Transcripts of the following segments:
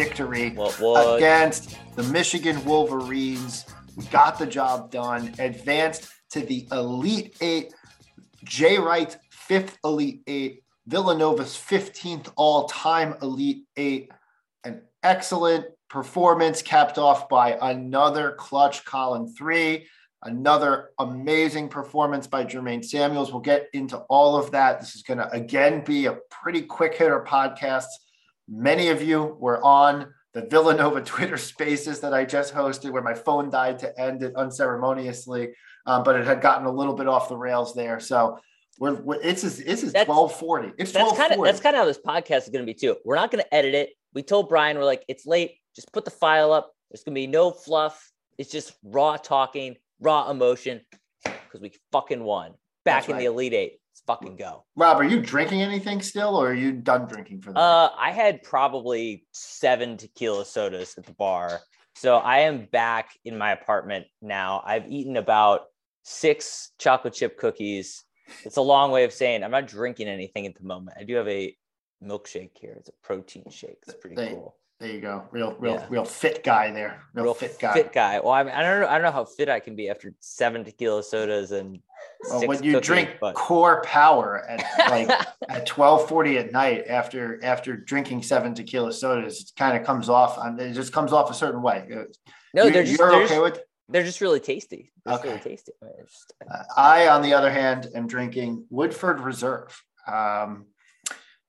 victory What, what? against the Michigan Wolverines. We got the job done, advanced to the Elite Eight. Jay Wright's fifth Elite Eight. Villanova's 15th all time Elite Eight. An excellent performance capped off by another clutch Collin three. Another amazing performance by Jermaine Samuels. We'll get into all of that. This is going to again be a pretty quick hitter podcast. Many of you were on the Villanova Twitter spaces that I just hosted, where my phone died to end it unceremoniously, um, but it had gotten a little bit off the rails there. So we're, we're it's it's is twelve forty. It's twelve kind of that's kind of how this podcast is going to be too. We're not going to edit it. We told Brian we're like it's late. Just put the file up. There's going to be no fluff. It's just raw talking, raw emotion because we fucking won. Back in the. Elite Eight. Fucking go. Rob, are you drinking anything still, or are you done drinking for the? Uh, I had probably seven tequila sodas at the bar. So I am back in my apartment now. I've eaten about six chocolate chip cookies. It's a long way of saying I'm not drinking anything at the moment. I do have a milkshake here. It's a protein shake. It's pretty They- cool. There you go. Real, real, Yeah. real fit guy there. Real, Real fit guy. Fit guy. Well, I mean, I don't know. I don't know how fit I can be after seven tequila sodas and Well, when you cookies, drink but core power at like at twelve forty at night after after drinking seven tequila sodas, it kind of comes off. um, It just comes off a certain way. Uh, no, you, they're just you're they're, okay just, with. they're just really tasty. They're Okay. really tasty. I just- Uh, I, on the other hand, am drinking Woodford Reserve. Um,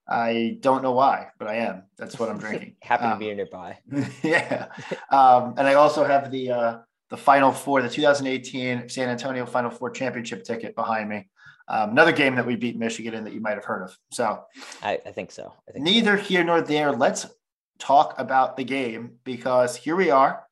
I don't know why, but I am. That's what I'm drinking. happen to Um, be nearby. yeah. Um, and I also have the uh, the Final Four, the 2018 San Antonio Final Four championship ticket behind me. Um, another game that we beat Michigan in that you might have heard of. So I, I think so. I think neither here nor there. Let's talk about the game because here we are.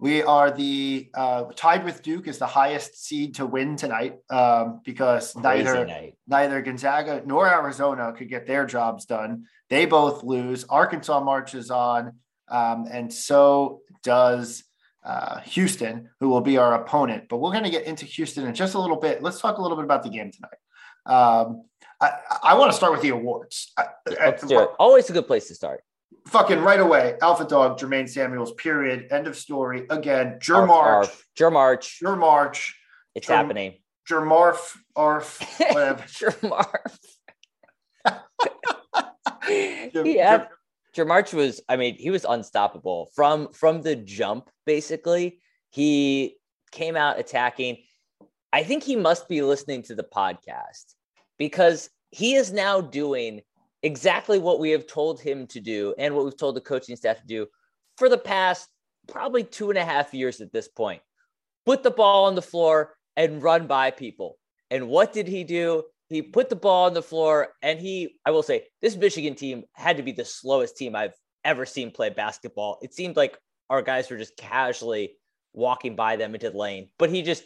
We are the uh, tied with Duke is the highest seed to win tonight um, because Crazy neither night. neither Gonzaga nor Arizona could get their jobs done. They both lose. Arkansas marches on, um, and so does uh, Houston, who will be our opponent. But we're going to get into Houston in just a little bit. Let's talk a little bit about the game tonight. Um, I, I want to start with the awards. I- Let's I- do it. Always a good place to start. Fucking right away, Alpha Dog, Jermaine Samuels. Period. End of story. Again, Arf, Jermarch, arf. Jermarch. Jermarch, It's happening. Jermarf, Arf, whatever. Jer- yeah. Jermarch was, I mean, he was unstoppable from from the jump, basically. He came out attacking. I think he must be listening to the podcast because he is now doing exactly what we have told him to do and what we've told the coaching staff to do for the past probably two and a half years at this point. Put the ball on the floor and run by people. And what did he do? He put the ball on the floor and he, I will say, this Michigan team had to be the slowest team I've ever seen play basketball. It seemed like our guys were just casually walking by them into the lane, but he just,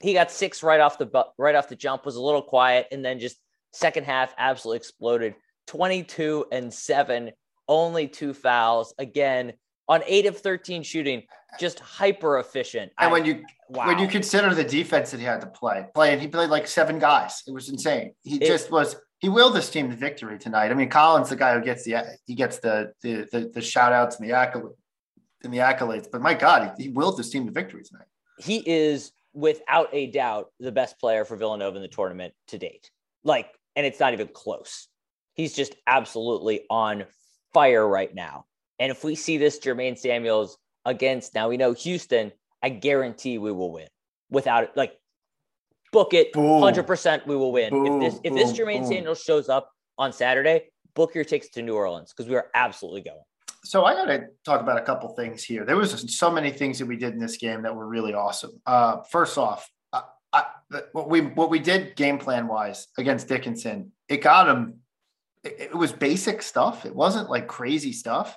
he got six right off the right off the jump was a little quiet and then just second half absolutely exploded 22 and 7 only two fouls again on 8 of 13 shooting just hyper efficient And when you wow when you consider the defense that he had to play, play, and he played like seven guys. It was insane. He It- just was. He willed this team to victory tonight. I mean, Collins, the guy who gets the he gets the the the, the shout outs and the accolades and the accolades. But my God, he, he willed this team to victory tonight. he is without a doubt the best player for Villanova in the tournament to date. Like, and it's not even close. He's just absolutely on fire right now. And if we see this Jermaine Samuels against now we know Houston, I guarantee we will win without it. Like, book it, hundred percent, we will win. Boom, if this if this Jermaine boom. Samuels shows up on Saturday, book your tickets to New Orleans because we are absolutely going. So I got to talk about a couple things here. There was so many things that we did in this game that were really awesome. Uh, first off, I, I, what we what we did game plan wise against Dickinson, it got him. It, it was basic stuff. It wasn't like crazy stuff.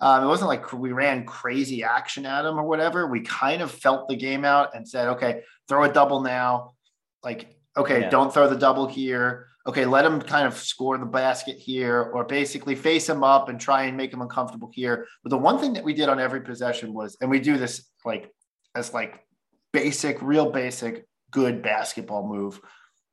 Um, it wasn't like we ran crazy action at him or whatever. We kind of felt the game out and said, okay, throw a double now. Like okay, Yeah. don't throw the double here. Okay, let him kind of score the basket here, or basically face him up and try and make him uncomfortable here. But the one thing that we did on every possession was, and we do this like as like basic, real basic, good basketball move.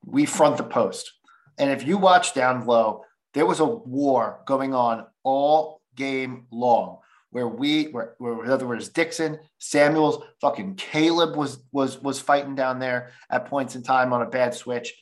We front the post. And if you watch down low, there was a war going on all game long where we where, where in other words Dixon, Samuels, fucking Caleb was was was fighting down there at points in time on a bad switch.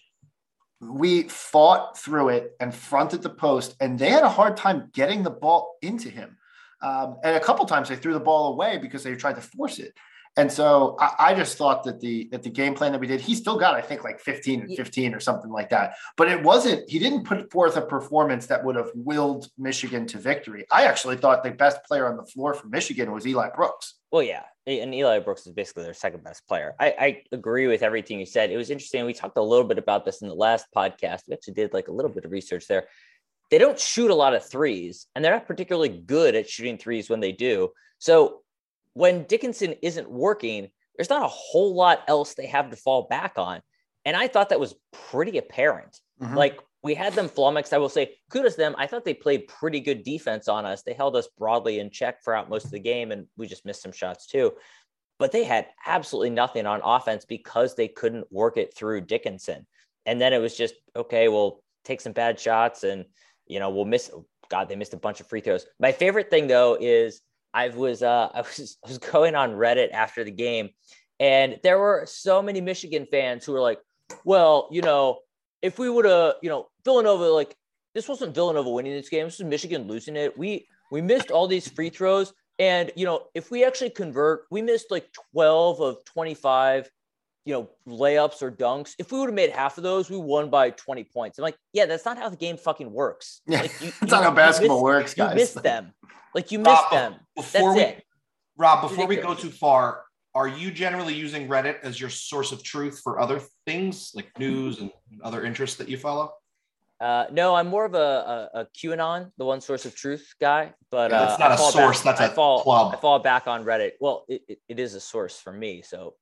We fought through it and fronted the post, and they had a hard time getting the ball into him. Um, and a couple times they threw the ball away because they tried to force it. And so I, I just thought that the that the game plan that we did, he still got, I think, like 15 and 15 or something like that. But it wasn't, he didn't put forth a performance that would have willed Michigan to victory. I actually thought the best player on the floor for Michigan was Eli Brooks. Well, yeah, and Eli Brooks is basically their second best player. I, I agree with everything you said. It was interesting. We talked a little bit about this in the last podcast. We actually did like a little bit of research there. They don't shoot a lot of threes, and they're not particularly good at shooting threes when they do. So when Dickinson isn't working, there's not a whole lot else they have to fall back on. And I thought that was pretty apparent. Mhm. Like we had them flummoxed. I will say kudos to them. I thought they played pretty good defense on us. They held us broadly in check throughout most of the game, and we just missed some shots too. But they had absolutely nothing on offense because they couldn't work it through Dickinson. And then it was just okay. We'll take some bad shots, and you know we'll miss. God, they missed a bunch of free throws. My favorite thing though is I was uh, I was I was going on Reddit after the game, and there were so many Michigan fans who were like, "Well, you know, if we would have, you know, Villanova like this wasn't Villanova winning this game. This was Michigan losing it. We we missed all these free throws, and you know, if we actually convert, we missed like twelve of twenty five. You know, layups or dunks. If we would have made half of those, we won by 20 points. I'm like, yeah, that's not how the game fucking works. Yeah, Like, you, That's not how basketball missed- works, You guys. missed them. Like you Rob, missed them. Before That's we, it. Rob, before we go too far, are you generally using Reddit as your source of truth for other things like news and other interests that you follow? Uh, no, I'm more of a, a, a QAnon, the one source of truth guy. But Yeah, uh, that's not I a source, back- that's I a fall, club. I fall back on Reddit. Well, it, it, it is a source for me. So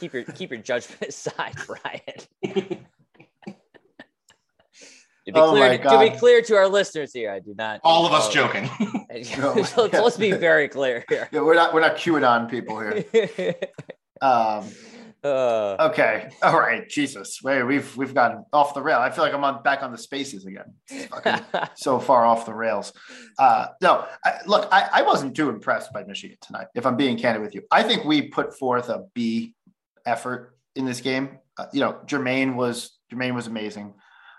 keep your keep your judgment aside, Brian. To be, Oh clear, to be clear to our listeners here, I do not. All of us joking. Oh my so God. let's be very clear here. Yeah, we're not we're not QAnon people here. Um, uh, okay, all right, Jesus, wait, we've we've gotten off the rail. I feel like I'm on back on the spaces again. Fucking so far off the rails. Uh, no, I, look, I, I wasn't too impressed by Michigan tonight. If I'm being candid with you, I think we put forth a B effort in this game. Uh, you know, Jermaine was Jermaine was amazing.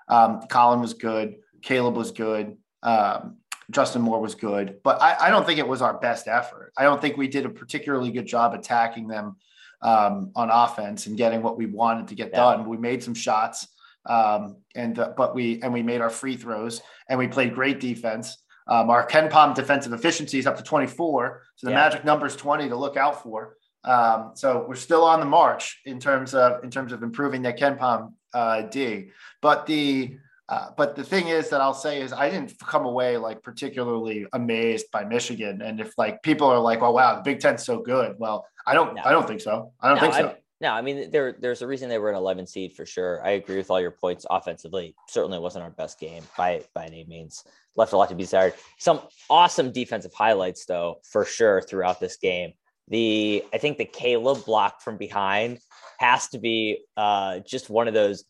Um, Collin was good. Caleb was good. Um, Justin Moore was good, but I, I don't think it was our best effort. I don't think we did a particularly good job attacking them um, on offense and getting what we wanted to get Yeah. done. We made some shots, um, and uh, but we and we made our free throws and we played great defense. Um, our KenPom defensive efficiency is up to 24, so the Yeah. magic number is 20 to look out for. Um, so we're still on the march in terms of in terms of improving that KenPom uh, D. But the uh, but the thing is that I'll say is I didn't come away like particularly amazed by Michigan. And if like people are like, "Oh wow, the Big Ten's so good," well, I don't No. I don't think so. I don't no, think so. I'm- no, I mean there there's a reason they were an 11 seed for sure. I agree with all your points offensively. Certainly wasn't our best game by by any means. Left a lot to be desired. Some awesome defensive highlights though, for sure throughout this game. The I think the Caleb block from behind has to be uh, just one of those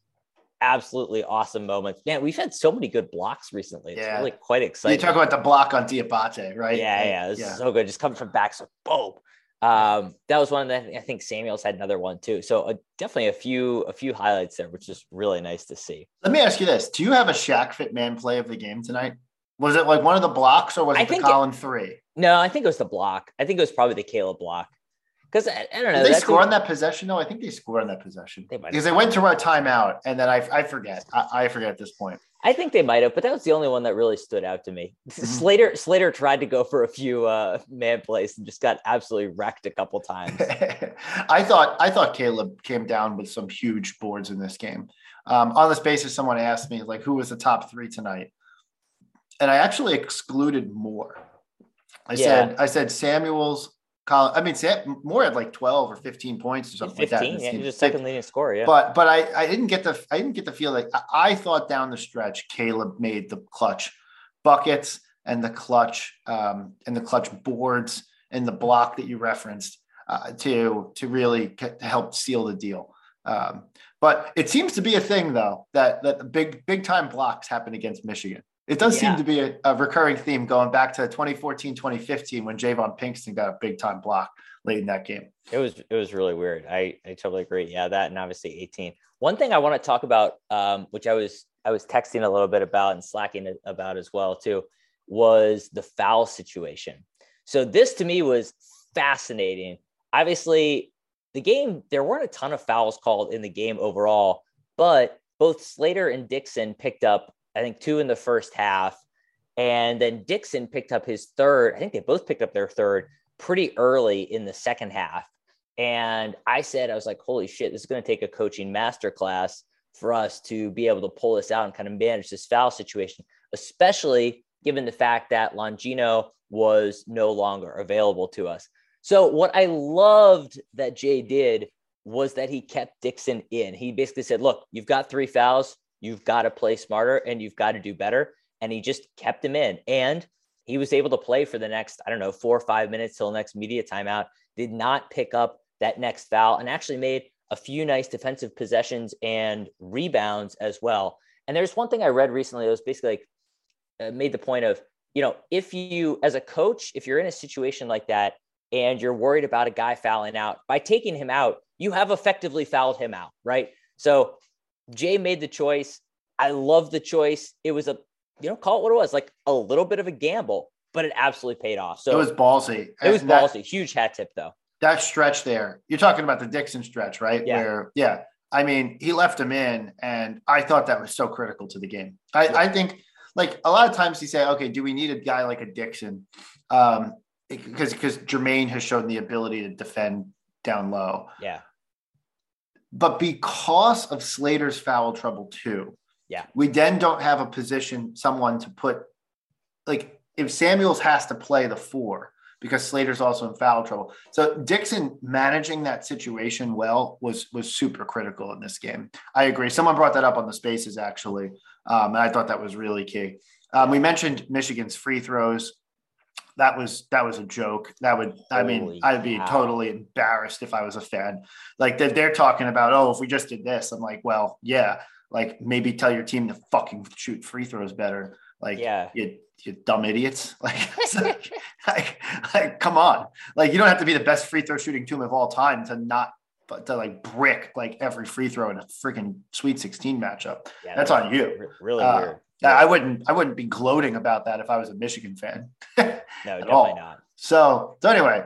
absolutely awesome moments. Man, we've had so many good blocks recently. It's Yeah. really quite exciting. you talk about the block on Diabate, right? Yeah, yeah, this is so good. Just coming from back, so boom. Um, that was one that I think Samuels had another one too. So uh, definitely a few a few highlights there, which is really nice to see. Let me ask you this: Do you have a Shaq Fit Man play of the game tonight? Was it like one of the blocks, or was I it the think it- Collin three? No, I think it was the block. I think it was probably the Caleb block because I, I don't know. Did they score a- on that possession? though. I think they scored on that possession They might because they went to our timeout, and then I, I forget. I, I forget at this point. I think they might have, but that was the only one that really stood out to me. Mm-hmm. Slater Slater tried to go for a few uh, man plays and just got absolutely wrecked a couple times. I thought I thought Caleb came down with some huge boards in this game. Um, on this basis, someone asked me like, who was the top three tonight, and I actually excluded Moore. I Yeah. said I said Samuel's, college. I mean, Sam Moore had like 12 or 15 points or something 15, like that. yeah, he was second leading scorer. Yeah, But but I I didn't get the I didn't get the feel like I, I thought down the stretch Caleb made the clutch buckets and the clutch um, and the clutch boards and the block that you referenced uh, to to really to help seal the deal. Um, but it seems to be a thing though that that big big time blocks happen against Michigan. It does Yeah. seem to be a, a recurring theme going back to 2014, 2015 when JayVaughn Pinkston got a big time block late in that game. it was it was really weird. I I totally agree. Yeah, that and obviously 18. One thing I want to talk about, um, which I was I was texting a little bit about and slacking about as well too, was the foul situation. So this to me was fascinating. Obviously, the game there weren't a ton of fouls called in the game overall, but both Slater and Dixon picked up I think two in the first half, and then Dixon picked up his third. I think they both picked up their third pretty early in the second half. And I said, I was like, holy shit, this is going to take a coaching masterclass for us to be able to pull this out and kind of manage this foul situation, especially given the fact that Longino was no longer available to us. So, what I loved that Jay did was that he kept Dixon in. He basically said, look, you've got three fouls, you've got to play smarter and you've got to do better. And he just kept him in. And he was able to play for the next, I don't know, four or five minutes till next media timeout, did not pick up that next foul, and actually made a few nice defensive possessions and rebounds as well. And there's one thing I read recently that was basically like, uh, made the point of, you know, if you, as a coach, if you're in a situation like that and you're worried about a guy fouling out, by taking him out, you have effectively fouled him out, right? So Jay made the choice. I love the choice. It was a, you know, call it what it was, like a little bit of a gamble, but it absolutely paid off. So it was ballsy. it was that- ballsy. Huge hat tip though. that stretch there, you're talking about the Dixon stretch, right? Yeah. Where, yeah, I mean, he left him in, and I thought that was so critical to the game. I, Yeah. I think, like a lot of times, you say, okay, do we need a guy like a Dixon? Um, because because Jermaine has shown the ability to defend down low, Yeah. But because of Slater's foul trouble too, Yeah. we then don't have a position someone to put like if Samuels has to play the four because Slater's also in foul trouble. So Dixon managing that situation well was was super critical in this game. I agree. Someone brought that up on the spaces actually, um, and I thought that was really key. Um, we mentioned Michigan's free throws. That was that was a joke. That would I mean Holy I'd be cow. totally embarrassed if I was a fan. Like they're, they're talking about oh if we just did this I'm like well yeah like maybe tell your team to fucking shoot free throws better. Like Yeah. you you dumb idiots. Like, like, like, like, come on. Like, you don't have to be the best free throw shooting team of all time to not, but to like brick like every free throw in a freaking Sweet 16 matchup. Yeah, That's that on you. re- Really Uh, weird. I wouldn't, I wouldn't be gloating about that if I was a Michigan fan. No, definitely all. not. So, so anyway,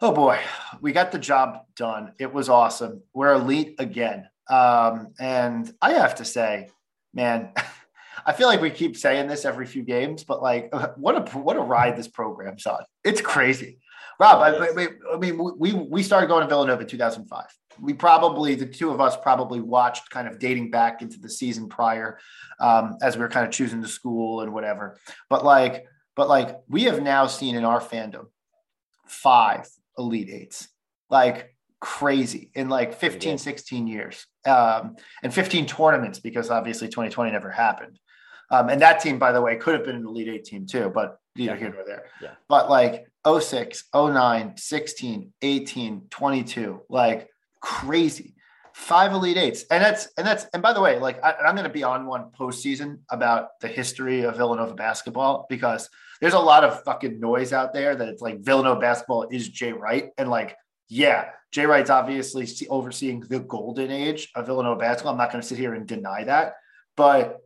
oh boy, we got the job done. It was awesome. We're elite again. Um, and I have to say, man, I feel like we keep saying this every few games, but like, what a what a ride this program's on. It's crazy. Rob, I, I, I mean, we we started going to Villanova in 2005. We probably the two of us probably watched kind of dating back into the season prior, um, as we were kind of choosing the school and whatever. But like, but like, we have now seen in our fandom five elite eights, like crazy in like 15, did. 16 years, um, and 15 tournaments because obviously 2020 never happened. Um, and that team, by the way, could have been an elite eight team too, but neither here nor there. Yeah. But like 06, 09, 16, 18, 22, like crazy. Five elite eights. And that's, and that's, and by the way, like I, I'm going to be on one postseason about the history of Villanova basketball because there's a lot of fucking noise out there that it's like Villanova basketball is Jay Wright. And like, yeah, Jay Wright's obviously overseeing the golden age of Villanova basketball. I'm not going to sit here and deny that. But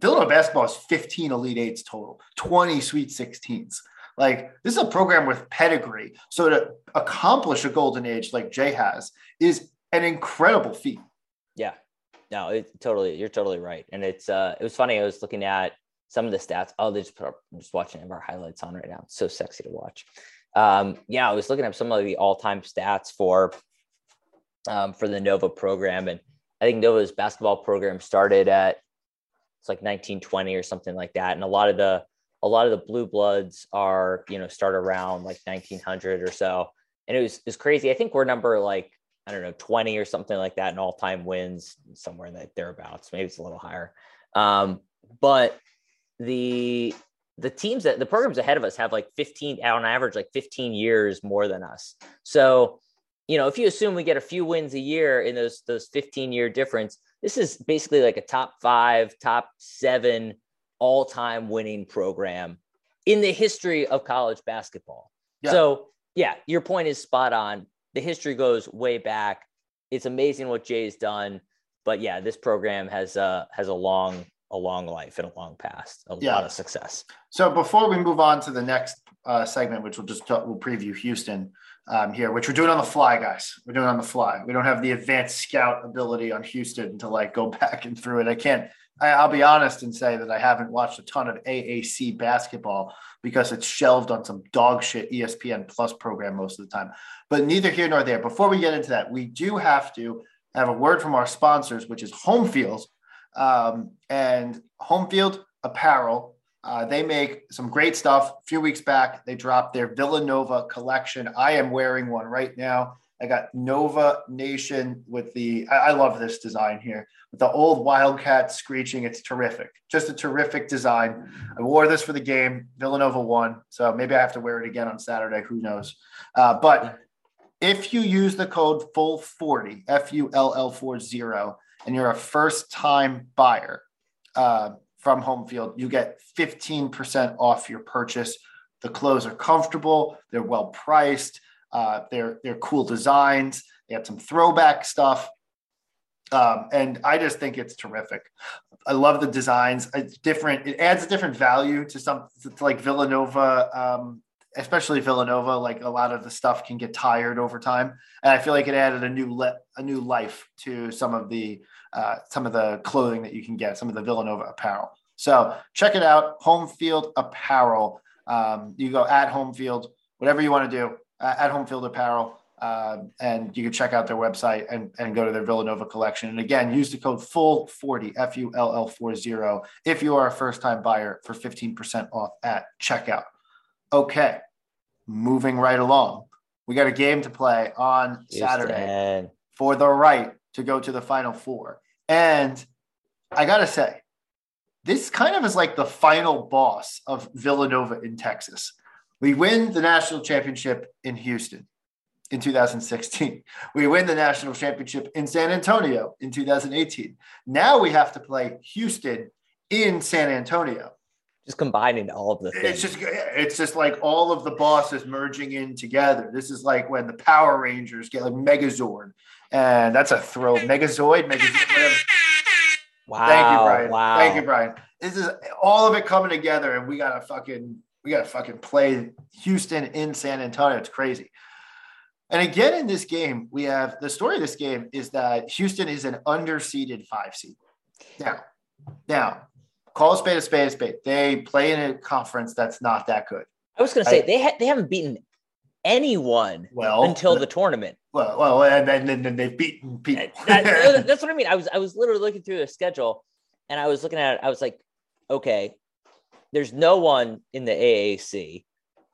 Villanova basketball is 15 Elite Eights total, 20 Sweet 16s. Like this is a program with pedigree. So to accomplish a golden age like Jay has is an incredible feat. Yeah. No, it totally, you're totally right. And it's, uh, it was funny. I was looking at some of the stats. Oh, they just put up, I'm just watching of our highlights on right now. So sexy to watch. Um, yeah, I was looking up some of the all time stats for, um, for the Nova program. And I think Nova's basketball program started at, it's like 1920 or something like that. And a lot of the, a lot of the blue bloods are, you know, start around like 1900 or so. And it was, it's crazy. I think we're number like, I don't know, 20 or something like that in all time wins somewhere in that thereabouts. Maybe it's a little higher. Um, but the, the teams that the programs ahead of us have like 15 on average, like 15 years more than us. So, you know, if you assume we get a few wins a year in those, those 15 year difference, this is basically like a top five, top seven all time winning program in the history of college basketball. Yeah. So, yeah, your point is spot on. The history goes way back. It's amazing what Jay's done, but yeah, this program has uh has a long a long life and a long past, a yeah. lot of success. So before we move on to the next uh, segment, which we'll just talk, we'll preview Houston um, here, which we're doing on the fly, guys. We're doing on the fly. We don't have the advanced scout ability on Houston to like go back and through it. I can't. I, will be honest and say that I haven't watched a ton of AAC basketball because it's shelved on some dog shit ESPN Plus program most of the time. But neither here nor there. Before we get into that, we do have to have a word from our sponsors, which is Home Fields um, and Home Field Apparel uh, they make some great stuff. A few weeks back, they dropped their Villanova collection. I am wearing one right now. I got Nova Nation with the, I, I love this design here with the old Wildcat screeching. It's terrific. Just a terrific design. I wore this for the game. Villanova won. So maybe I have to wear it again on Saturday. Who knows? Uh, but if you use the code FULL40, F U L L 40, and you're a first time buyer, uh, from home field, you get 15% off your purchase. The clothes are comfortable, they're well priced, uh, they're, they're cool designs, they have some throwback stuff. Um, and I just think it's terrific. I love the designs. It's different. It adds a different value to some to like Villanova, um, especially Villanova. Like a lot of the stuff can get tired over time, and I feel like it added a new le- a new life to some of the uh, some of the clothing that you can get, some of the Villanova apparel. So check it out, Home Field Apparel. Um, you go at Home Field, whatever you want to do uh, at Home Field Apparel. Uh, and you can check out their website and, and go to their Villanova collection. And again, use the code FULL40, F U L L 40, if you are a first time buyer for 15% off at checkout. Okay, moving right along. We got a game to play on Saturday for the right to go to the Final Four. And I got to say, this kind of is like the final boss of Villanova in Texas. We win the national championship in Houston in 2016. We win the national championship in San Antonio in 2018. Now we have to play Houston in San Antonio. Just combining all of the things. It's just it's just like all of the bosses merging in together. This is like when the Power Rangers get like Megazord, and that's a throw. Megazoid, Megazoid, whatever. Wow. Thank you, Brian. Wow. Thank you, Brian. This is all of it coming together, and we gotta fucking we gotta fucking play Houston in San Antonio. It's crazy. And again, in this game, we have the story of this game is that Houston is an underseeded five seed. Now, now, call a spade a spade a spade. They play in a conference that's not that good. I was going to say I, they ha- they haven't beaten anyone well until the tournament. Well, well, and then, then, they've beaten people. that, that's what I mean. I was I was literally looking through the schedule, and I was looking at it. I was like, okay, there's no one in the AAC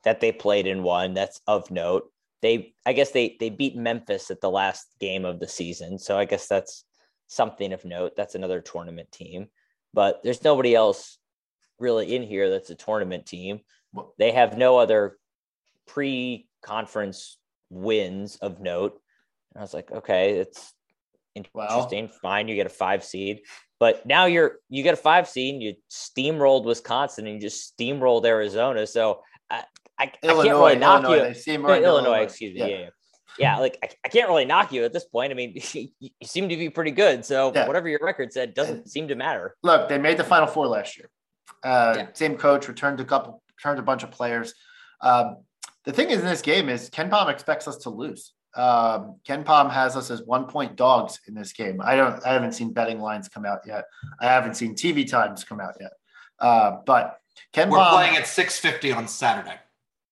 that they played in one that's of note. They, I guess they they beat Memphis at the last game of the season, so I guess that's something of note. That's another tournament team, but there's nobody else really in here that's a tournament team. They have no other pre-conference wins of note. And I was like, okay, it's interesting. Fine, you get a five seed. But now you're you get a five seed, and you steamrolled Wisconsin, and you just steamrolled Arizona. So I, I, I can't really knock Illinois, you. Illinois, Illinois, excuse me. Yeah, yeah. yeah. like I, I, can't really knock you at this point. I mean, you, you seem to be pretty good. So yeah. whatever your record said doesn't seem to matter. Look, they made the Final Four last year. Uh, yeah. Same coach returned a couple, returned a bunch of players. Um, the thing is in this game is KenPom expects us to lose um, KenPom has us as one point dogs in this game. I don't, I haven't seen betting lines come out yet. I haven't seen TV times come out yet. Uh, but KenPom, we're playing at 650 on Saturday.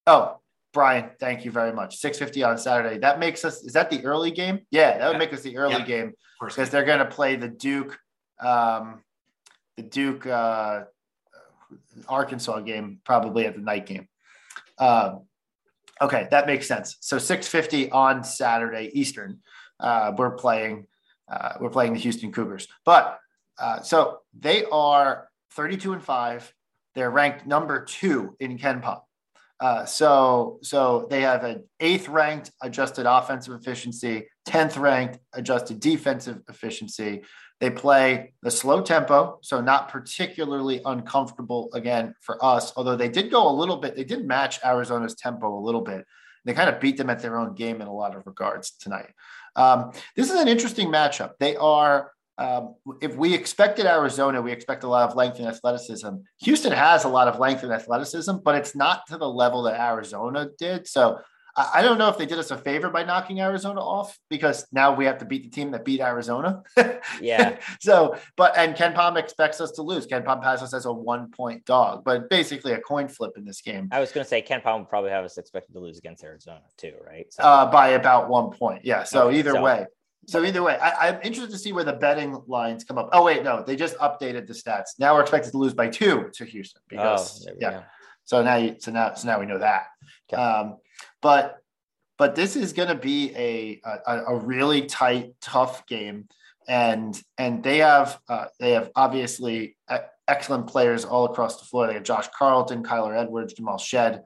Oh, Brian, thank you very much. 650 on Saturday. That makes us, is that the early game? Yeah, that would yeah. make us the early yeah. game because they're going to play the Duke, um, the Duke, uh, Arkansas game probably at the night game. Um, okay, that makes sense. So 6:50 on Saturday Eastern, uh, we're playing uh, we're playing the Houston Cougars. But uh, so they are 32 and five. They're ranked number two in KenPom. Uh, so, so they have an eighth ranked adjusted offensive efficiency, 10th ranked adjusted defensive efficiency. They play the slow tempo, so not particularly uncomfortable again for us, although they did go a little bit, they did match Arizona's tempo a little bit. They kind of beat them at their own game in a lot of regards tonight. Um, this is an interesting matchup. They are um, if we expected Arizona, we expect a lot of length and athleticism. Houston has a lot of length and athleticism, but it's not to the level that Arizona did. So I, don't know if they did us a favor by knocking Arizona off because now we have to beat the team that beat Arizona. yeah. so, but and KenPom expects us to lose. KenPom has us as a one point dog, but basically a coin flip in this game. I was going to say KenPom would probably have us expected to lose against Arizona too, right? So. Uh, by about one point. Yeah. So okay, either so, way. So either way, I, am interested to see where the betting lines come up. Oh wait, no, they just updated the stats. Now we're expected to lose by two to Houston because oh, yeah. Go. So now you so now so now we know that. Okay. Um, but but this is going to be a, a, a really tight, tough game, and and they have uh, they have obviously excellent players all across the floor. They have Josh Carlton, Kyler Edwards, Jamal Shead.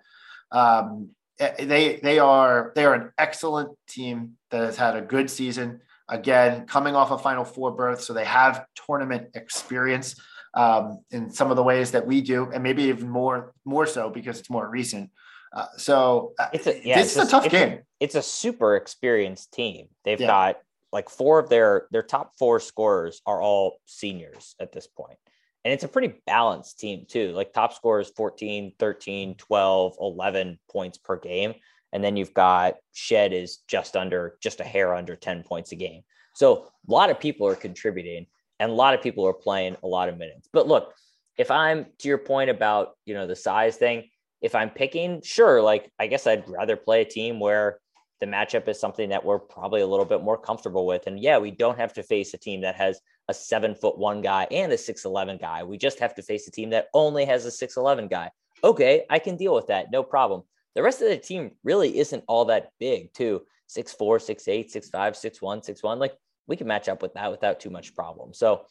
Um, eh, they they are they are an excellent team that has had a good season again, coming off a Final Four berth, so they have tournament experience um, in some of the ways that we do, and maybe even more more so because it's more recent. Uh, so uh, it's a, yeah, this is a, a tough it's game. A, it's a super experienced team. They've yeah. got like four of their their top four scorers are all seniors at this point. And it's a pretty balanced team too. Like top scorers 14, 13, 12, 11 points per game. And then you've got Shead is just under, just a hair under 10 points a game. So a lot of people are contributing and a lot of people are playing a lot of minutes. But look, if I'm to your point about, you know, the size thing, if I'm picking, sure, like I guess I'd rather play a team where the matchup is something that we're probably a little bit more comfortable with. And yeah, we don't have to face a team that has a seven foot one guy and a 6'11 guy. We just have to face a team that only has a 6'11 guy. Okay, I can deal with that. No problem. The rest of the team really isn't all that big, too. Six four, six eight, six five, six one, six one. Like we can match up with that without too much problem. So,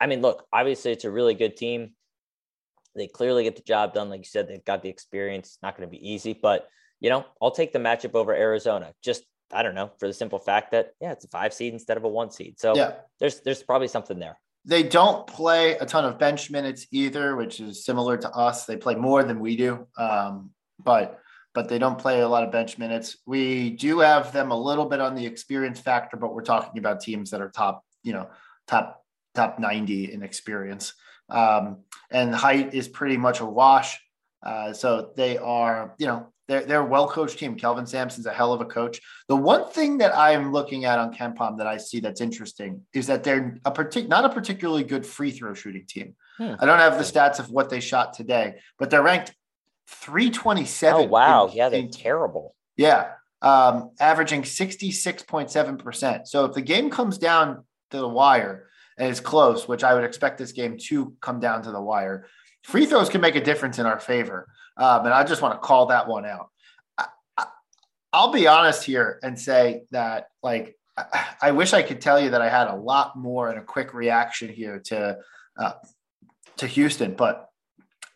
I mean, look, obviously it's a really good team. They clearly get the job done. Like you said, they've got the experience. It's not going to be easy, but you know, I'll take the matchup over Arizona. Just I don't know, for the simple fact that yeah, it's a five seed instead of a one seed. So yeah. there's there's probably something there. They don't play a ton of bench minutes either, which is similar to us. They play more than we do. Um, but but they don't play a lot of bench minutes. We do have them a little bit on the experience factor, but we're talking about teams that are top, you know, top top 90 in experience. Um, and height is pretty much a wash. Uh, so they are, you know, they're, they're a well coached team. Kelvin Sampson's a hell of a coach. The one thing that I'm looking at on KenPom that I see that's interesting is that they're a partic- not a particularly good free throw shooting team. Hmm. I don't have the stats of what they shot today, but they're ranked 327. Oh, wow. In, yeah, they're in, terrible. Yeah. Um, averaging 66.7%. So if the game comes down to the wire and it's close, which I would expect this game to come down to the wire, free throws can make a difference in our favor. Um, and I just want to call that one out. I, will be honest here and say that, like, I, I, wish I could tell you that I had a lot more and a quick reaction here to uh, to Houston, but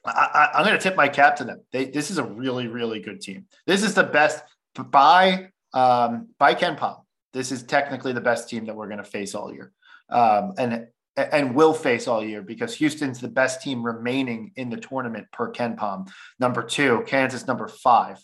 I, am going to tip my cap to them. They, this is a really, really good team. This is the best by um, by KenPom. This is technically the best team that we're going to face all year, um, and and will face all year because Houston's the best team remaining in the tournament per KenPom. Number two, Kansas number five,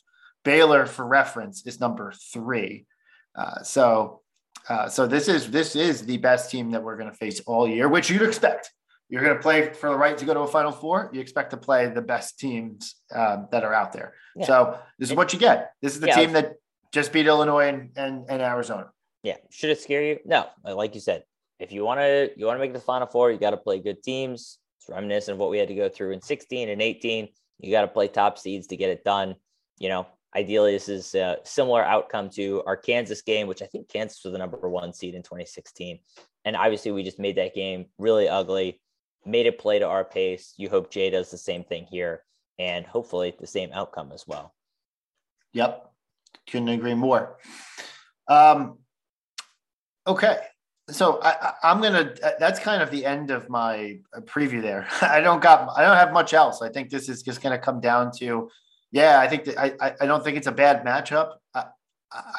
Baylor for reference is number three. Uh, so uh, so this is this is the best team that we're going to face all year, which you'd expect you're going to play for the right to go to a Final Four. You expect to play the best teams um, that are out there. Yeah. So this is what you get. This is the yeah, team that just beat Illinois and, and, and Arizona. Yeah. Should it scare you? No. Like you said, if you want to you want to make the Final Four, you got to play good teams. It's reminiscent of what we had to go through in 16 and 18. You got to play top seeds to get it done. You know, ideally, this is a similar outcome to our Kansas game, which I think Kansas was the number one seed in 2016. And obviously, we just made that game really ugly made it play to our pace. You hope Jay does the same thing here, and hopefully the same outcome as well. Yep, couldn't agree more. Um, okay, so I, am gonna. That's kind of the end of my preview there. I don't got. I don't have much else. I think this is just gonna come down to. Yeah, I think that I. I don't think it's a bad matchup. I,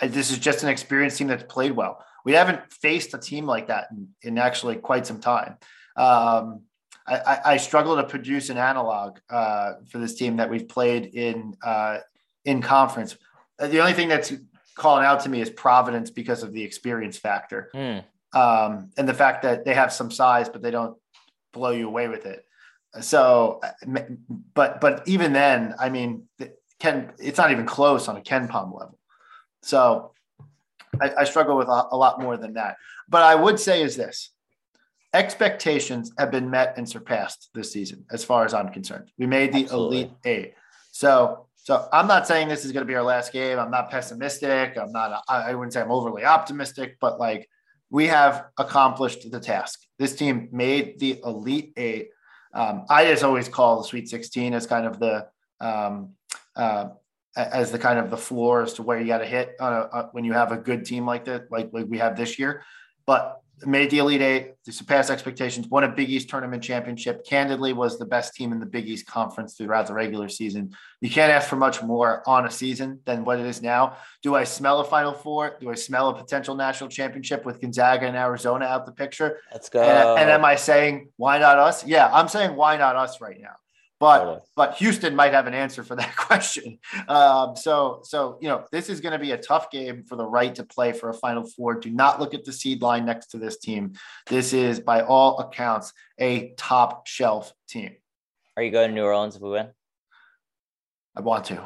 I, this is just an experienced team that's played well. We haven't faced a team like that in, in actually quite some time. Um, I, I, struggle to produce an analog uh, for this team that we've played in uh, in conference. The only thing that's calling out to me is Providence because of the experience factor. Mm um, and the fact that they have some size, but they don't blow you away with it. So, but but even then, I mean, Ken, it's not even close on a KenPom level. So, I, I struggle with a, a lot more than that. But I would say is this: expectations have been met and surpassed this season, as far as I'm concerned. We made the Absolutely. Elite Eight. So, so I'm not saying this is going to be our last game. I'm not pessimistic. I'm not. I wouldn't say I'm overly optimistic, but like we have accomplished the task. This team made the Elite Eight. Um, I just always call the Sweet 16 as kind of the um, uh, as the kind of the floor as to where you got to hit a, a, when you have a good team like that, like, like we have this year. But made the Elite Eight, they surpassed expectations, won a Big East tournament championship. Candidly, was the best team in the Big East conference throughout the regular season. You can't ask for much more on a season than what it is now. Do I smell a Final Four? Do I smell a potential national championship with Gonzaga and Arizona out the picture? Let's go. And, and am I saying why not us? Yeah, I'm saying why not us right now. But totally. but Houston might have an answer for that question. Um, so so you know this is going to be a tough game for the right to play for a Final Four. Do not look at the seed line next to this team. This is by all accounts a top shelf team. Are you going to New Orleans if we win? I want to.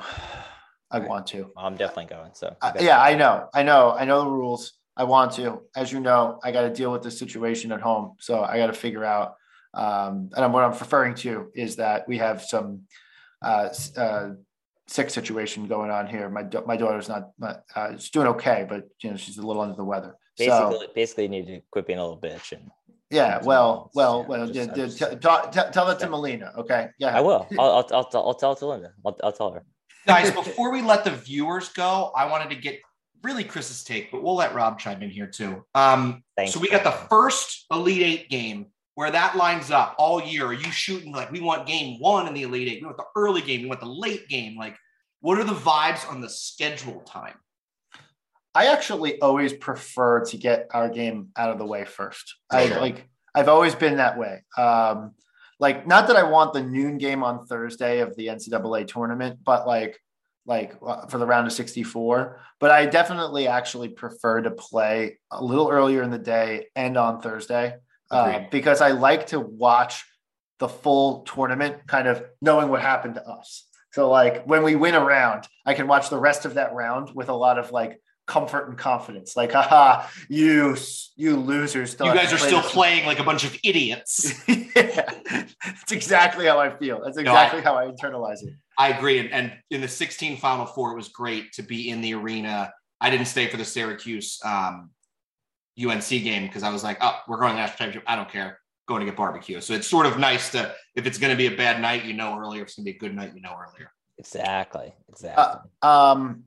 I right. want to. I'm definitely going. So uh, yeah, I know, I know, I know the rules. I want to. As you know, I got to deal with the situation at home, so I got to figure out um, and what I'm referring to is that we have some uh, uh, sick situation going on here. My my daughter's not, not uh, she's doing okay, but you know she's a little under the weather. Basically, so, basically, need to quit being a little bitch and. Yeah, well, well, well. Just, just, t- t- tell it to Melina, okay? Yeah, I will. I'll, I'll, I'll, I'll tell it to Linda. I'll, I'll tell her. Guys, before we let the viewers go, I wanted to get really Chris's take, but we'll let Rob chime in here too. Um, Thanks, so we got the first Elite Eight game where that lines up all year? Are you shooting like we want game one in the Elite Eight? We want the early game. We want the late game. Like, what are the vibes on the schedule time? I actually always prefer to get our game out of the way first. I like I've always been that way. Um, like not that I want the noon game on Thursday of the NCAA tournament, but like like uh, for the round of 64. But I definitely actually prefer to play a little earlier in the day and on Thursday uh, because I like to watch the full tournament, kind of knowing what happened to us. So like when we win a round, I can watch the rest of that round with a lot of like comfort and confidence. Like, haha, you you losers. You guys are still playing like a bunch of idiots. yeah, that's exactly how I feel. That's exactly no, I, how I internalize it. I agree. And, and in the 16 Final Four, it was great to be in the arena. I didn't stay for the Syracuse um, UNC game because I was like, oh, we're going to national championship. I don't care. Going to get barbecue. So it's sort of nice to, if it's going to be a bad night, you know earlier. If it's going to be a good night, you know earlier. Exactly. Exactly. Uh, um,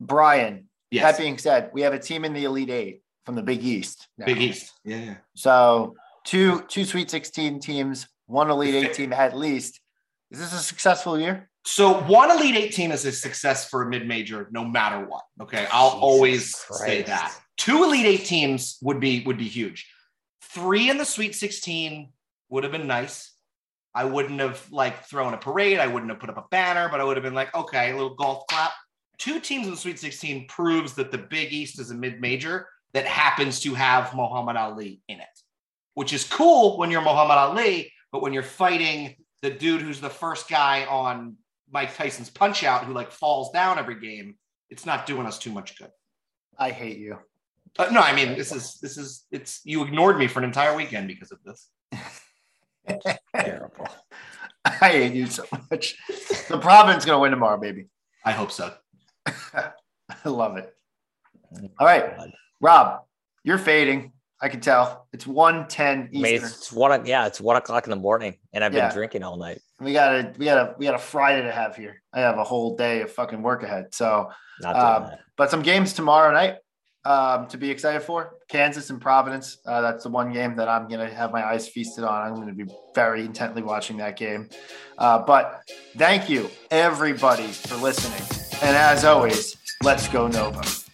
Brian, yes. that being said, we have a team in the Elite Eight from the Big East. Now. Big East. Yeah. So two, two Sweet 16 teams, one Elite Eight team at least. Is this a successful year? So one Elite Eight team is a success for a mid-major, no matter what. Okay, I'll Jesus always Christ. say that. Two Elite Eight teams would be would be huge. Three in the Sweet 16 would have been nice. I wouldn't have like thrown a parade. I wouldn't have put up a banner, but I would have been like, okay, a little golf clap. Two teams in the Sweet 16 proves that the Big East is a mid-major that happens to have Muhammad Ali in it, which is cool when you're Muhammad Ali, but when you're fighting the dude who's the first guy on Mike Tyson's Punch Out who like falls down every game, it's not doing us too much good. I hate you. Uh, no, I mean this is this is it's you ignored me for an entire weekend because of this. Terrible. I hate you so much. The Providence gonna win tomorrow, baby. I hope so. I love it. All right, Rob, you're fading. I can tell. It's 110 Eastern. I mean, it's one. Yeah, it's one o'clock in the morning, and I've Yeah. been drinking all night. We got a we got a we got a Friday to have here. I have a whole day of fucking work ahead. So, Not doing Um, that. but some games tomorrow night um, to be excited for. Kansas and Providence. Uh, that's the one game that I'm gonna have my eyes feasted on. I'm gonna be very intently watching that game. Uh, but thank you everybody for listening, and as always, let's go Nova.